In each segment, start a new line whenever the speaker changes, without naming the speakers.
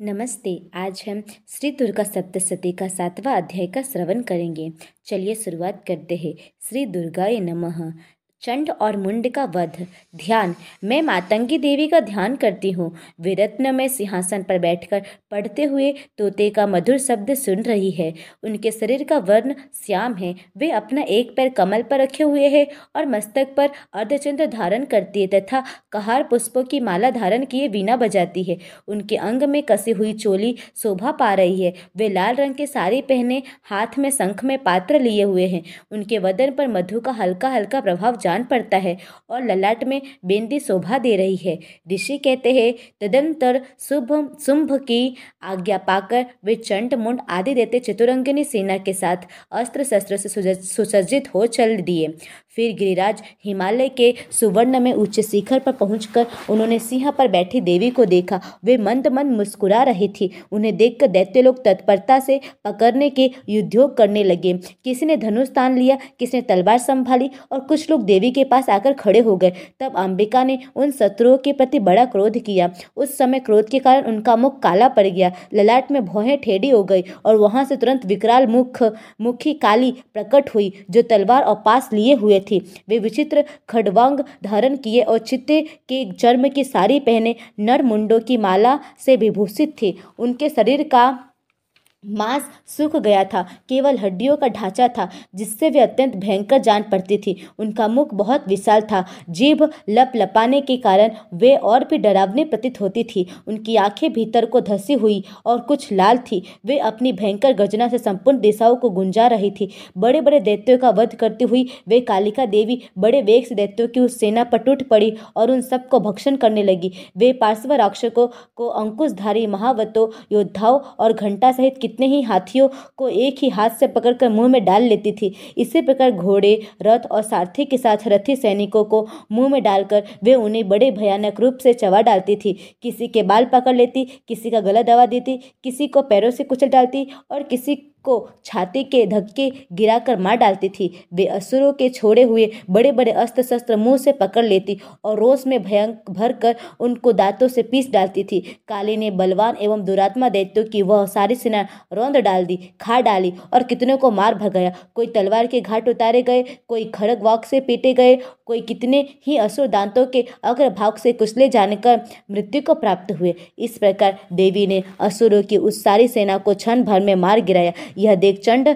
नमस्ते, आज हम श्री दुर्गा सप्तशती का सातवां अध्याय का श्रवण करेंगे। चलिए शुरुआत करते हैं। श्री दुर्गाय नमः। चंड और मुंड का वध। ध्यान, मैं मातंगी देवी का ध्यान करती हूँ। वे रत्न में सिंहासन पर बैठकर पढ़ते हुए तोते का मधुर शब्द सुन रही है। उनके शरीर का वर्ण श्याम है। वे अपना एक पैर कमल पर रखे हुए हैं और मस्तक पर अर्धचंद्र धारण करती है तथा कहार पुष्पों की माला धारण किए वीणा बजाती है। उनके अंग में कसी हुई चोली शोभा पा रही है। वे लाल रंग के साड़ी पहने हाथ में शंख में पात्र लिए हुए हैं। उनके वदन पर मधु का हल्का हल्का प्रभाव जान पड़ता है और ललाट में बेंदी शोभा दे रही है। ऋषि कहते हैं, तदंतर शुभ, शुंभ की आज्ञा पाकर वे चंड मुंड आदि देते चतुरंगिनी सेना के साथ अस्त्र शस्त्र से सुसज्जित हो चल दिए। फिर गिरिराज हिमालय के सुवर्ण में ऊँचे शिखर पर पहुंचकर उन्होंने सिंह पर बैठी देवी को देखा। वे मंद मंद मुस्कुरा रही थी। उन्हें देखकर दैत्य लोग तत्परता से पकड़ने के युद्योग करने लगे। किसी ने धनुष तान लिया किसी ने तलवार संभाली और कुछ लोग देवी के पास आकर खड़े हो गए। तब अंबिका ने उन शत्रुओं के प्रति बड़ा क्रोध किया। उस समय क्रोध के कारण उनका मुख काला पड़ गया। ललाट में भौहें ठेडी हो गई और वहाँ से तुरंत विकराल मुख, मुखी काली प्रकट हुई, जो तलवार और पास लिए हुए थी वे विचित्र खडवांग धारण किए और चित्ते के चर्म की साड़ी पहने नर मुंडों की माला से विभूषित थी। उनके शरीर का मांस सूख गया था, केवल हड्डियों का ढांचा था, जिससे वे अत्यंत भयंकर जान पड़ती थी। उनका मुख बहुत विशाल था, जीभ लप लपाने के कारण वे और भी डरावने प्रतीत होती थी। उनकी आँखें भीतर को धसी हुई और कुछ लाल थी। वे अपनी भयंकर गर्जना से संपूर्ण दिशाओं को गुंजा रही थी। बड़े बड़े दैत्यों का वध करती हुई वे कालिका देवी, बड़े वेग से दैत्यों की उस सेना पर टूट पड़ी और उन सबको भक्षण करने लगी। वे पार्श्व राक्षकों को अंकुशधारी महावतों, योद्धाओं और घंटा सहित कितने ही हाथियों को एक ही हाथ से पकड़कर मुँह में डाल लेती थी। इसी प्रकार घोड़े, रथ और सारथी के साथ रथी सैनिकों को मुँह में डालकर वे उन्हें बड़े भयानक रूप से चवा डालती थी। किसी के बाल पकड़ लेती, किसी का गला दबा देती, किसी को पैरों से कुचल डालती और किसी को छाती के धक्के गिराकर मार डालती थी। वे असुरों के छोड़े हुए बड़े बड़े अस्त्र शस्त्र मुँह से पकड़ लेती और रोष में भयंकर भर कर उनको दांतों से पीस डालती थी। काली ने बलवान एवं दुरात्मा दैत्यों की वह सारी सेना रौंद डाल दी, खा डाली और कितने को मार भर गया कोई तलवार के घाट उतारे गए, कोई खड़ग वाक से पीटे गए, कोई कितने ही असुर दांतों के अग्रभाग से कुचले जाने कर मृत्यु को प्राप्त हुए। इस प्रकार देवी ने असुरों की उस सारी सेना को क्षण भर में मार गिराया। यह देख चंड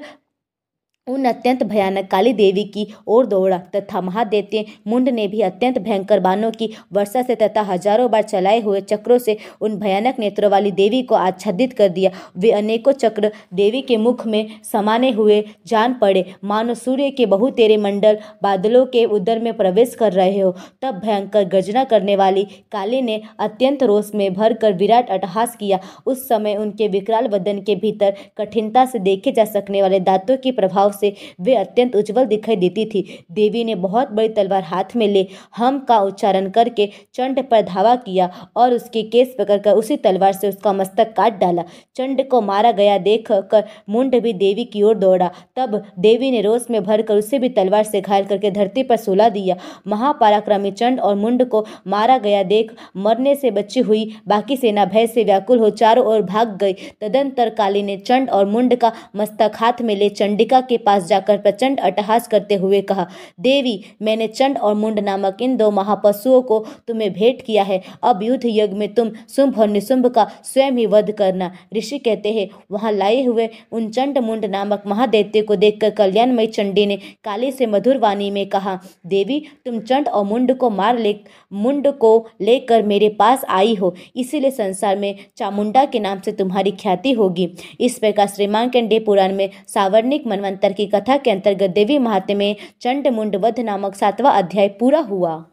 उन अत्यंत भयानक काली देवी की ओर दौड़ा तथा महादेत्य मुंड ने भी अत्यंत भयंकर बाणों की वर्षा से तथा हज़ारों बार चलाए हुए चक्रों से उन भयानक नेत्रों वाली देवी को आच्छादित कर दिया। वे अनेकों चक्र देवी के मुख में समाने हुए जान पड़े। मानो सूर्य के बहुतेरे मंडल बादलों के उदर में प्रवेश कर रहे हो, तब भयंकर गर्जना करने वाली काली ने अत्यंत रोष में भर कर विराट अटहास किया। उस समय उनके विकराल वदन के भीतर कठिनता से देखे जा सकने वाले दांतों के प्रभाव से वे अत्यंत उज्जवल दिखाई देती थी। देवी ने बहुत बड़ी तलवार हाथ में ले, हम का उच्चारण करके चंड पर धावा किया और उसके केस पकड़कर उसी तलवार से उसका मस्तक काट डाला। चंड को मारा गया देख कर मुंड भी देवी की ओर दौड़ा। तब देवी ने रोष में भरकर उसे भी तलवार से घायल करके धरती पर सुला दिया। महापराक्रमी चंड और मुंड को मारा गया देख मरने से बची हुई बाकी सेना भय से व्याकुल हो चारों ओर भाग गई। तदंतर काली ने चंड और मुंड का मस्तक हाथ में ले चंडिका के पास जाकर प्रचंड अटहास करते हुए कहा, देवी, मैंने चंड और मुंड नामक इन दो महापशुओं को तुम्हें भेंट किया है। अब युद्ध यज्ञ में तुम शुंभ और निशुंभ का स्वयं ही वध करना। ऋषि कहते हैं, वहाँ लाए हुए उन चंड मुंड नामक महादैत्य को देखकर कल्याणमय चंडी ने काली से मधुर वाणी में कहा, देवी, तुम चंड और मुंड को मार ले, मुंड को लेकर मेरे पास आई हो। इसीलिए संसार में चामुंडा के नाम से तुम्हारी ख्याति होगी। इस प्रकार श्रीमान कंडे पुराण में सावर्णिक मनवंतर की कथा के अंतर्गत देवी महात्म्य में चंड मुंड वध नामक सातवां अध्याय पूरा हुआ।